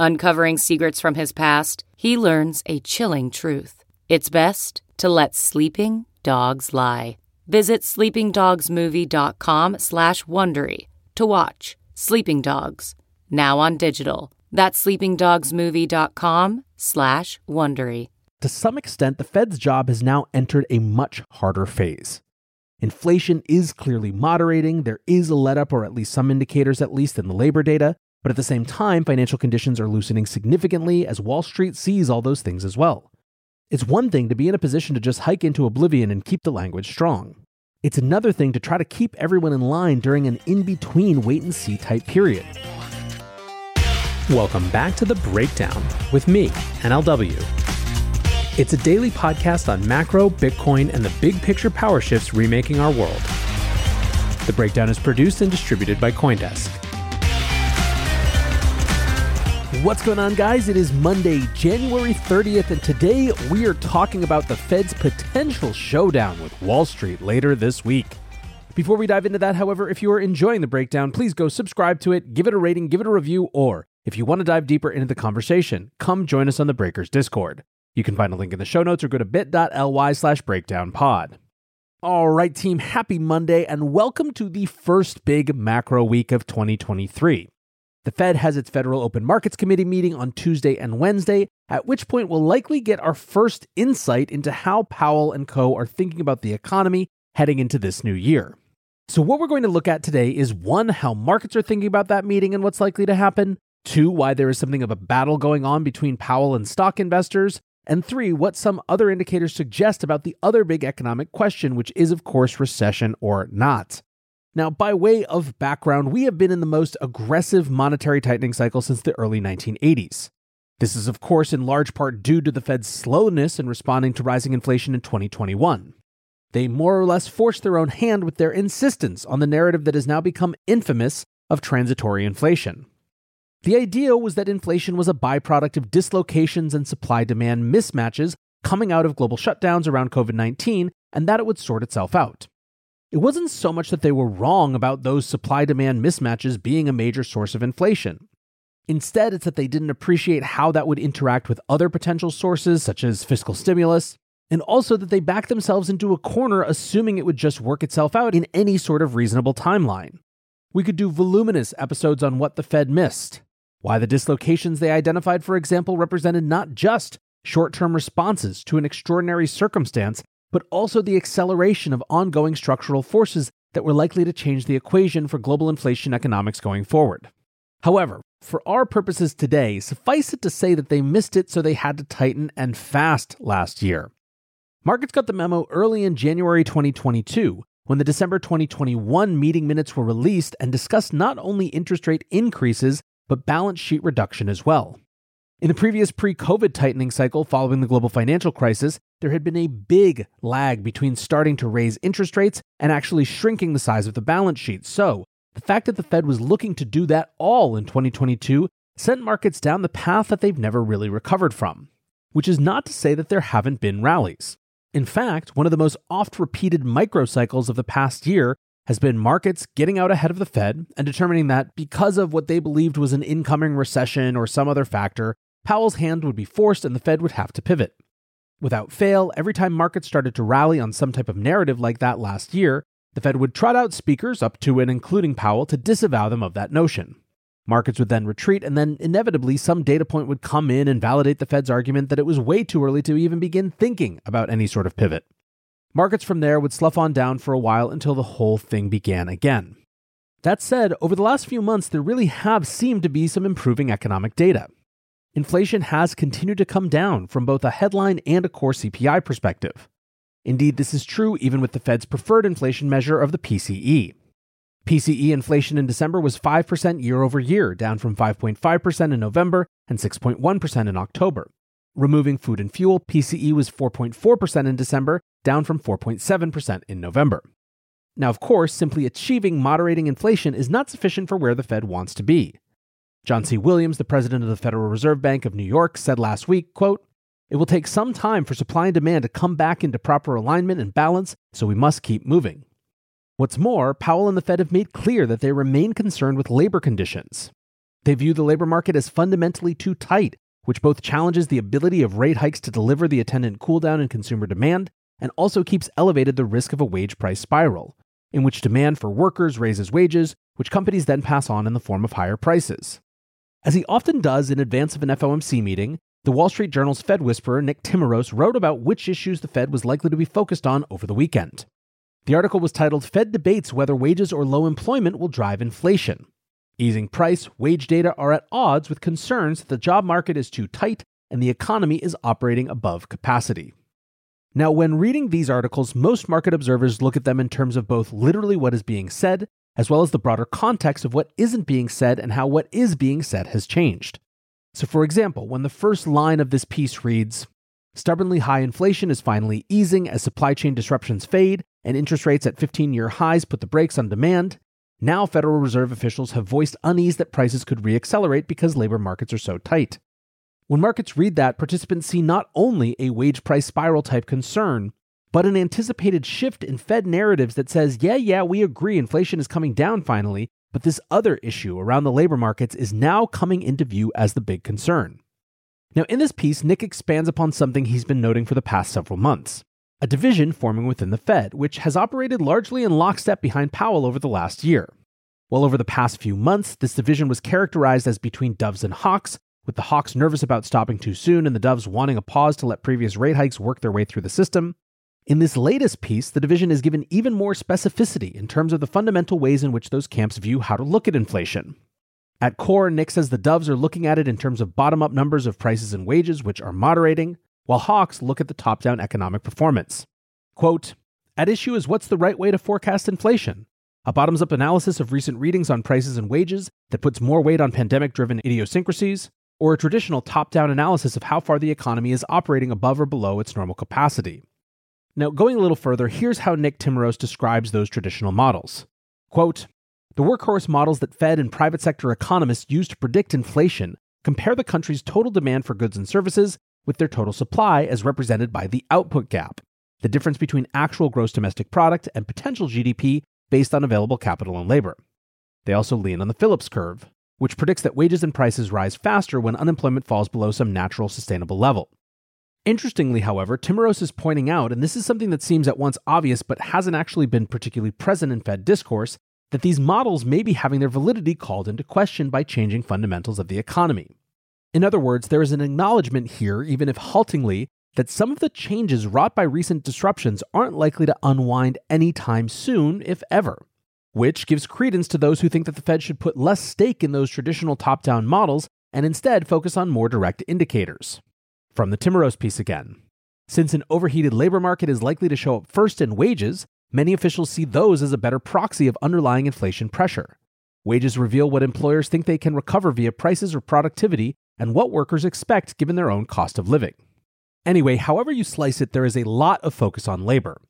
Uncovering secrets from his past, he learns a chilling truth. It's best to let sleeping dogs lie. Visit sleepingdogsmovie.com slash Wondery to watch Sleeping Dogs, now on digital. That's sleepingdogsmovie.com slash Wondery. To some extent, the Fed's job has now entered a much harder phase. Inflation is clearly moderating, there is a let up, or at least some indicators at least in the labor data, but at the same time, financial conditions are loosening significantly as Wall Street sees all those things as well. It's one thing to be in a position to just hike into oblivion and keep the language strong. It's another thing to try to keep everyone in line during an in between wait and see type period. Welcome back to The Breakdown with me, NLW. It's a daily podcast on macro, Bitcoin, and the big picture power shifts remaking our world. The Breakdown is produced and distributed by Coindesk. What's going on, guys? It is Monday, January 30th, and today we are talking about the Fed's potential showdown with Wall Street later this week. Before we dive into that, however, if you are enjoying the breakdown, please go subscribe to it, give it a rating, give it a review, or if you want to dive deeper into the conversation, come join us on the Breakers Discord. You can find a link in the show notes or go to bit.ly slash breakdownpod. All right, team, happy Monday, and welcome to the first big macro week of 2023. The Fed has its Federal Open Markets Committee meeting on Tuesday and Wednesday, at which point we'll likely get our first insight into how Powell and co are thinking about the economy heading into this new year. So, what we're going to look at today is one, how markets are thinking about that meeting and what's likely to happen, two, why there is something of a battle going on between Powell and stock investors, and three, what some other indicators suggest about the other big economic question, which is, of course, recession or not. Now, by way of background, we have been in the most aggressive monetary tightening cycle since the early 1980s. This is, of course, in large part due to the Fed's slowness in responding to rising inflation in 2021. They more or less forced their own hand with their insistence on the narrative that has now become infamous of transitory inflation. The idea was that inflation was a byproduct of dislocations and supply demand mismatches coming out of global shutdowns around COVID 19, and that it would sort itself out. It wasn't so much that they were wrong about those supply demand mismatches being a major source of inflation. Instead, it's that they didn't appreciate how that would interact with other potential sources, such as fiscal stimulus, and also that they backed themselves into a corner assuming it would just work itself out in any sort of reasonable timeline. We could do voluminous episodes on what the Fed missed, why the dislocations they identified, for example, represented not just short term responses to an extraordinary circumstance, but also the acceleration of ongoing structural forces that were likely to change the equation for global inflation economics going forward. However, for our purposes today, suffice it to say that they missed it, so they had to tighten and fast last year. Markets got the memo early in January 2022 when the December 2021 meeting minutes were released and discussed not only interest rate increases, but balance sheet reduction as well. In the previous pre COVID tightening cycle following the global financial crisis, there had been a big lag between starting to raise interest rates and actually shrinking the size of the balance sheet. So, the fact that the Fed was looking to do that all in 2022 sent markets down the path that they've never really recovered from. Which is not to say that there haven't been rallies. In fact, one of the most oft repeated microcycles of the past year has been markets getting out ahead of the Fed and determining that because of what they believed was an incoming recession or some other factor, Powell's hand would be forced and the Fed would have to pivot. Without fail, every time markets started to rally on some type of narrative like that last year, the Fed would trot out speakers up to and including Powell to disavow them of that notion. Markets would then retreat, and then inevitably some data point would come in and validate the Fed's argument that it was way too early to even begin thinking about any sort of pivot. Markets from there would slough on down for a while until the whole thing began again. That said, over the last few months, there really have seemed to be some improving economic data. Inflation has continued to come down from both a headline and a core CPI perspective. Indeed, this is true even with the Fed's preferred inflation measure of the PCE. PCE inflation in December was 5% year over year, down from 5.5% in November and 6.1% in October. Removing food and fuel, PCE was 4.4% in December, down from 4.7% in November. Now, of course, simply achieving moderating inflation is not sufficient for where the Fed wants to be. John C. Williams, the president of the Federal Reserve Bank of New York, said last week, quote, "It will take some time for supply and demand to come back into proper alignment and balance, so we must keep moving." What's more, Powell and the Fed have made clear that they remain concerned with labor conditions. They view the labor market as fundamentally too tight, which both challenges the ability of rate hikes to deliver the attendant cooldown in consumer demand and also keeps elevated the risk of a wage price spiral, in which demand for workers raises wages, which companies then pass on in the form of higher prices. As he often does in advance of an FOMC meeting, the Wall Street Journal's Fed whisperer Nick Timiraos wrote about which issues the Fed was likely to be focused on over the weekend. The article was titled Fed Debates Whether Wages or Low Employment Will Drive Inflation. Easing price, wage data are at odds with concerns that the job market is too tight and the economy is operating above capacity. Now, when reading these articles, most market observers look at them in terms of both literally what is being said, as well as the broader context of what isn't being said and how what is being said has changed. So, for example, when the first line of this piece reads, Stubbornly high inflation is finally easing as supply chain disruptions fade and interest rates at 15 year highs put the brakes on demand. Now, Federal Reserve officials have voiced unease that prices could reaccelerate because labor markets are so tight. When markets read that, participants see not only a wage price spiral type concern, but an anticipated shift in Fed narratives that says, yeah, yeah, we agree inflation is coming down finally, but this other issue around the labor markets is now coming into view as the big concern. Now, in this piece, Nick expands upon something he's been noting for the past several months a division forming within the Fed, which has operated largely in lockstep behind Powell over the last year. While over the past few months, this division was characterized as between doves and hawks, with the hawks nervous about stopping too soon and the doves wanting a pause to let previous rate hikes work their way through the system. In this latest piece, the division is given even more specificity in terms of the fundamental ways in which those camps view how to look at inflation. At core, Nick says the doves are looking at it in terms of bottom up numbers of prices and wages, which are moderating, while Hawks look at the top down economic performance. Quote At issue is what's the right way to forecast inflation? A bottoms up analysis of recent readings on prices and wages that puts more weight on pandemic driven idiosyncrasies, or a traditional top down analysis of how far the economy is operating above or below its normal capacity. Now, going a little further, here's how Nick Timiraos describes those traditional models. Quote, the workhorse models that Fed and private sector economists use to predict inflation compare the country's total demand for goods and services with their total supply as represented by the output gap, the difference between actual gross domestic product and potential GDP based on available capital and labor. They also lean on the Phillips curve, which predicts that wages and prices rise faster when unemployment falls below some natural sustainable level. Interestingly, however, Timiraos is pointing out, and this is something that seems at once obvious but hasn't actually been particularly present in Fed discourse, that these models may be having their validity called into question by changing fundamentals of the economy. In other words, there is an acknowledgement here, even if haltingly, that some of the changes wrought by recent disruptions aren't likely to unwind anytime soon, if ever. Which gives credence to those who think that the Fed should put less stake in those traditional top down models and instead focus on more direct indicators. From the Timiraos piece again. Since an overheated labor market is likely to show up first in wages, many officials see those as a better proxy of underlying inflation pressure. Wages reveal what employers think they can recover via prices or productivity, and what workers expect given their own cost of living. Anyway, however you slice it, there is a lot of focus on labor.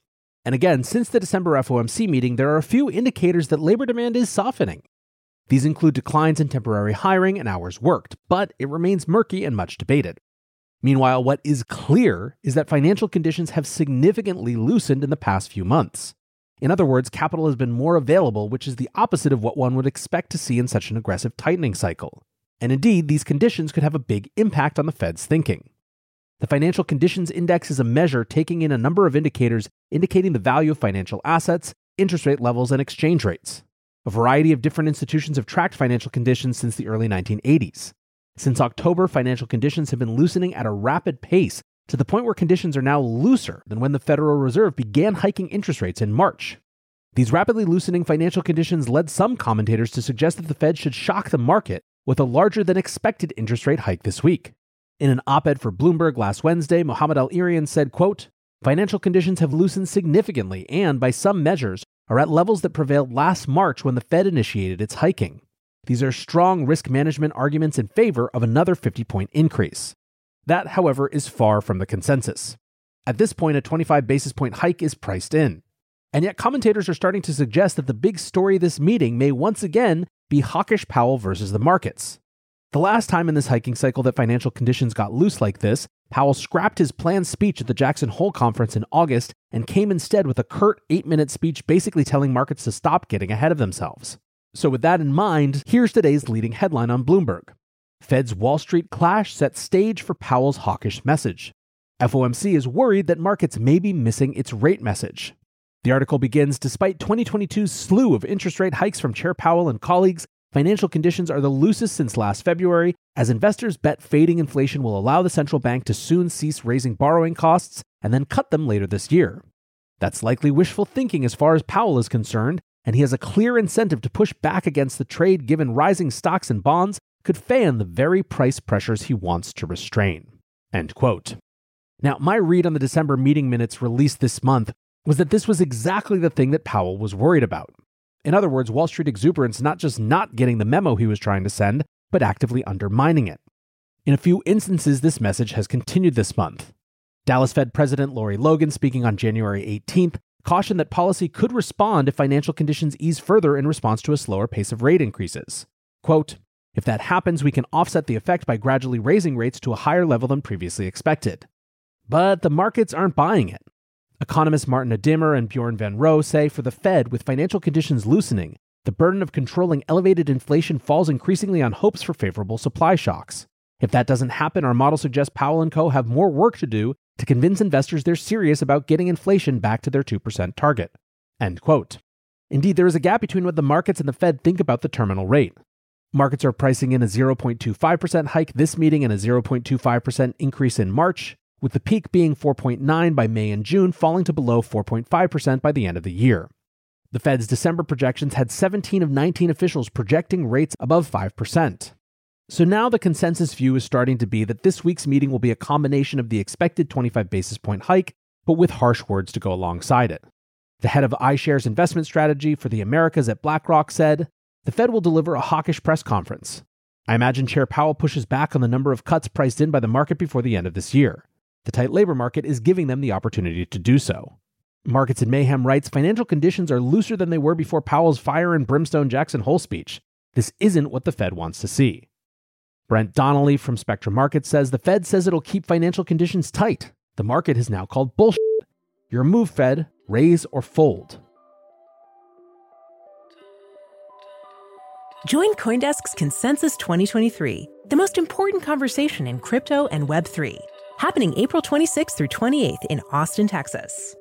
And again, since the December FOMC meeting, there are a few indicators that labor demand is softening. These include declines in temporary hiring and hours worked, but it remains murky and much debated. Meanwhile, what is clear is that financial conditions have significantly loosened in the past few months. In other words, capital has been more available, which is the opposite of what one would expect to see in such an aggressive tightening cycle. And indeed, these conditions could have a big impact on the Fed's thinking. The Financial Conditions Index is a measure taking in a number of indicators indicating the value of financial assets, interest rate levels, and exchange rates. A variety of different institutions have tracked financial conditions since the early 1980s. Since October, financial conditions have been loosening at a rapid pace to the point where conditions are now looser than when the Federal Reserve began hiking interest rates in March. These rapidly loosening financial conditions led some commentators to suggest that the Fed should shock the market with a larger than expected interest rate hike this week. In an op-ed for Bloomberg last Wednesday, Mohamed El-Erian said, quote, Financial conditions have loosened significantly and, by some measures, are at levels that prevailed last March when the Fed initiated its hiking. These are strong risk management arguments in favor of another 50 point increase. That, however, is far from the consensus. At this point, a 25 basis point hike is priced in. And yet, commentators are starting to suggest that the big story this meeting may once again be hawkish Powell versus the markets. The last time in this hiking cycle that financial conditions got loose like this, Powell scrapped his planned speech at the Jackson Hole conference in August and came instead with a curt eight minute speech basically telling markets to stop getting ahead of themselves. So, with that in mind, here's today's leading headline on Bloomberg Fed's Wall Street clash sets stage for Powell's hawkish message. FOMC is worried that markets may be missing its rate message. The article begins Despite 2022's slew of interest rate hikes from Chair Powell and colleagues, financial conditions are the loosest since last February, as investors bet fading inflation will allow the central bank to soon cease raising borrowing costs and then cut them later this year. That's likely wishful thinking as far as Powell is concerned, and he has a clear incentive to push back against the trade given rising stocks and bonds could fan the very price pressures he wants to restrain. End quote. Now, my read on the December meeting minutes released this month was that this was exactly the thing that Powell was worried about. In other words, Wall Street exuberance not just not getting the memo he was trying to send, but actively undermining it. In a few instances, this message has continued this month. Dallas Fed President Lori Logan, speaking on January 18th, cautioned that policy could respond if financial conditions ease further in response to a slower pace of rate increases. Quote, if that happens, we can offset the effect by gradually raising rates to a higher level than previously expected. But the markets aren't buying it. Economists Martin Ademmer and Bjorn van Roye say for the Fed, with financial conditions loosening, the burden of controlling elevated inflation falls increasingly on hopes for favorable supply shocks. If that doesn't happen, our model suggests Powell and Co. have more work to do to convince investors they're serious about getting inflation back to their 2% target. End quote. Indeed, there is a gap between what the markets and the Fed think about the terminal rate. Markets are pricing in a 0.25% hike this meeting and a 0.25% increase in March, with the peak being 4.9 by May and June, falling to below 4.5% by the end of the year. The Fed's December projections had 17 of 19 officials projecting rates above 5%. So now the consensus view is starting to be that this week's meeting will be a combination of the expected 25 basis point hike, but with harsh words to go alongside it. The head of iShares investment strategy for the Americas at BlackRock said, The Fed will deliver a hawkish press conference. I imagine Chair Powell pushes back on the number of cuts priced in by the market before the end of this year. The tight labor market is giving them the opportunity to do so. Markets in Mayhem writes financial conditions are looser than they were before Powell's fire and brimstone Jackson Hole speech. This isn't what the Fed wants to see. Brent Donnelly from Spectrum Markets says the Fed says it'll keep financial conditions tight. The market has now called bullshit. Your move, Fed, raise or fold. Join Coindesk's Consensus 2023, the most important conversation in crypto and Web3 happening April 26th through 28th in Austin, Texas.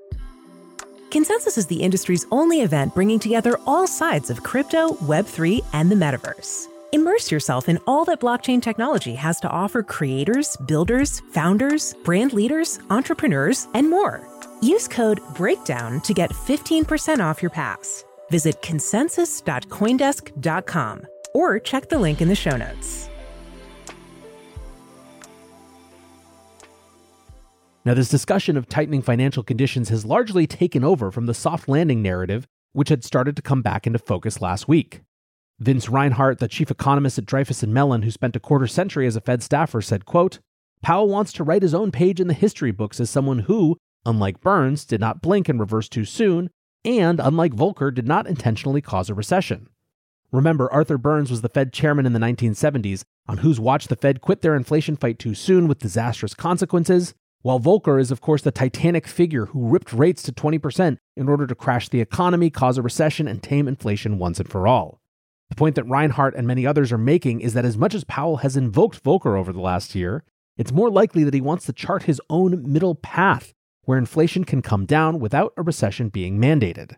Consensus is the industry's only event bringing together all sides of crypto, Web3, and the metaverse. Immerse yourself in all that blockchain technology has to offer creators, builders, founders, brand leaders, entrepreneurs, and more. Use code BREAKDOWN to get 15% off your pass. Visit consensus.coindesk.com or check the link in the show notes. Now, this discussion of tightening financial conditions has largely taken over from the soft landing narrative, which had started to come back into focus last week. Vince Reinhart, the chief economist at Dreyfus and Mellon, who spent a quarter century as a Fed staffer, said, quote, Powell wants to write his own page in the history books as someone who, unlike Burns, did not blink and reverse too soon, and unlike Volcker, did not intentionally cause a recession. Remember, Arthur Burns was the Fed chairman in the 1970s, on whose watch the Fed quit their inflation fight too soon with disastrous consequences, while Volcker is, of course, the titanic figure who ripped rates to 20% in order to crash the economy, cause a recession, and tame inflation once and for all. The point that Reinhart and many others are making is that as much as Powell has invoked Volcker over the last year, it's more likely that he wants to chart his own middle path where inflation can come down without a recession being mandated.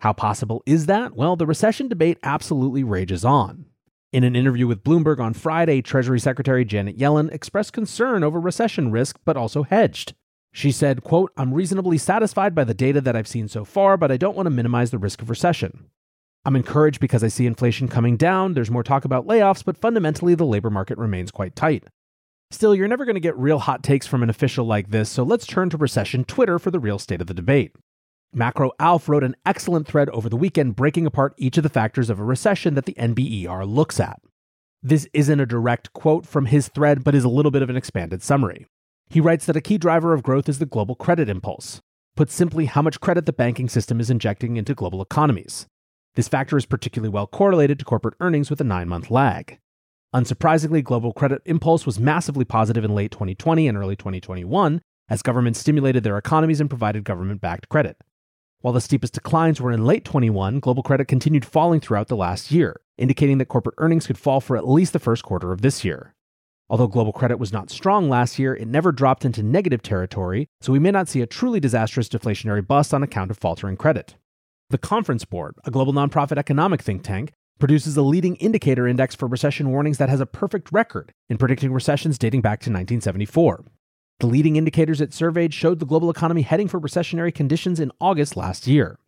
How possible is that? Well, the recession debate absolutely rages on. In an interview with Bloomberg on Friday, Treasury Secretary Janet Yellen expressed concern over recession risk, but also hedged. She said, quote, I'm reasonably satisfied by the data that I've seen so far, but I don't want to minimize the risk of recession. I'm encouraged because I see inflation coming down. There's more talk about layoffs, but fundamentally, the labor market remains quite tight. Still, you're never going to get real hot takes from an official like this, so let's turn to recession Twitter for the real state of the debate. Macro Alf wrote an excellent thread over the weekend breaking apart each of the factors of a recession that the NBER looks at. This isn't a direct quote from his thread, but is a little bit of an expanded summary. He writes that a key driver of growth is the global credit impulse. Put simply, how much credit the banking system is injecting into global economies. This factor is particularly well correlated to corporate earnings with a nine month lag. Unsurprisingly, global credit impulse was massively positive in late 2020 and early 2021 as governments stimulated their economies and provided government backed credit. While the steepest declines were in late 21, global credit continued falling throughout the last year, indicating that corporate earnings could fall for at least the first quarter of this year. Although global credit was not strong last year, it never dropped into negative territory, so we may not see a truly disastrous deflationary bust on account of faltering credit. The Conference Board, a global nonprofit economic think tank, produces a leading indicator index for recession warnings that has a perfect record in predicting recessions dating back to 1974. The leading indicators it surveyed showed the global economy heading for recessionary conditions in August last year.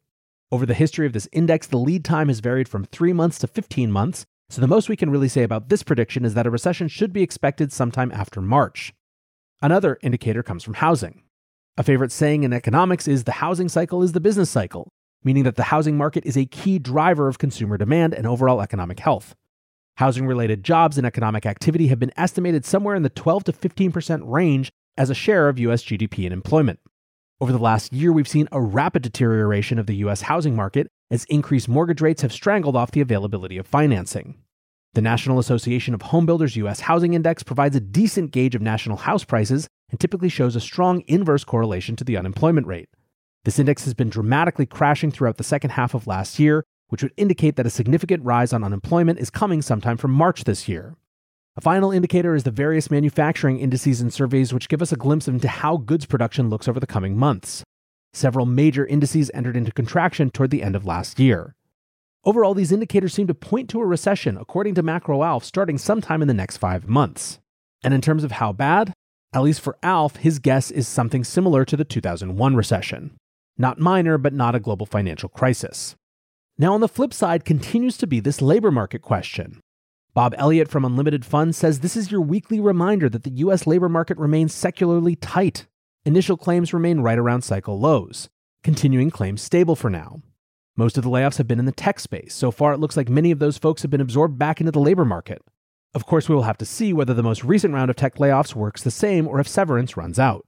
Over the history of this index, the lead time has varied from 3 months to 15 months, so the most we can really say about this prediction is that a recession should be expected sometime after March. Another indicator comes from housing. A favorite saying in economics is the housing cycle is the business cycle, meaning that the housing market is a key driver of consumer demand and overall economic health. Housing related jobs and economic activity have been estimated somewhere in the 12 to 15% range as a share of US GDP and employment. Over the last year, we've seen a rapid deterioration of the US housing market as increased mortgage rates have strangled off the availability of financing. The National Association of Home Builders US Housing Index provides a decent gauge of national house prices and typically shows a strong inverse correlation to the unemployment rate. This index has been dramatically crashing throughout the second half of last year, which would indicate that a significant rise on unemployment is coming sometime from March this year. A final indicator is the various manufacturing indices and surveys, which give us a glimpse into how goods production looks over the coming months. Several major indices entered into contraction toward the end of last year. Overall, these indicators seem to point to a recession, according to Macro Alf, starting sometime in the next five months. And in terms of how bad, at least for Alf, his guess is something similar to the 2001 recession. Not minor, but not a global financial crisis. Now, on the flip side, continues to be this labor market question. Bob Elliott from Unlimited Funds says this is your weekly reminder that the US labor market remains secularly tight. Initial claims remain right around cycle lows, continuing claims stable for now. Most of the layoffs have been in the tech space. So far, it looks like many of those folks have been absorbed back into the labor market. Of course, we will have to see whether the most recent round of tech layoffs works the same or if severance runs out.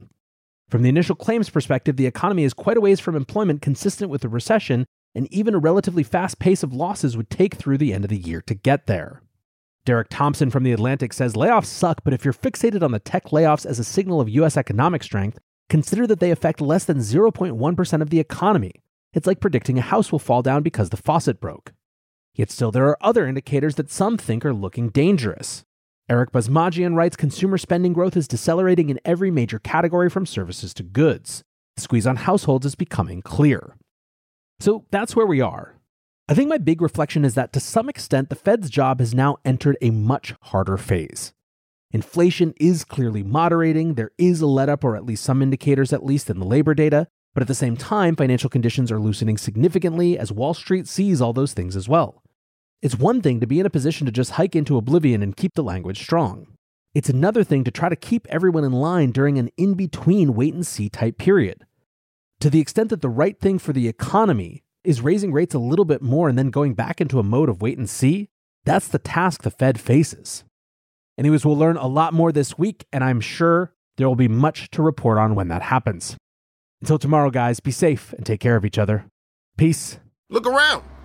From the initial claims perspective, the economy is quite a ways from employment consistent with the recession, and even a relatively fast pace of losses would take through the end of the year to get there. Derek Thompson from The Atlantic says layoffs suck, but if you're fixated on the tech layoffs as a signal of US economic strength, consider that they affect less than 0.1% of the economy. It's like predicting a house will fall down because the faucet broke. Yet still, there are other indicators that some think are looking dangerous. Eric Basmajian writes consumer spending growth is decelerating in every major category from services to goods. The squeeze on households is becoming clear. So that's where we are. I think my big reflection is that to some extent, the Fed's job has now entered a much harder phase. Inflation is clearly moderating, there is a let up, or at least some indicators, at least in the labor data, but at the same time, financial conditions are loosening significantly as Wall Street sees all those things as well. It's one thing to be in a position to just hike into oblivion and keep the language strong. It's another thing to try to keep everyone in line during an in between wait and see type period. To the extent that the right thing for the economy is raising rates a little bit more and then going back into a mode of wait and see? That's the task the Fed faces. Anyways, we'll learn a lot more this week, and I'm sure there will be much to report on when that happens. Until tomorrow, guys, be safe and take care of each other. Peace. Look around.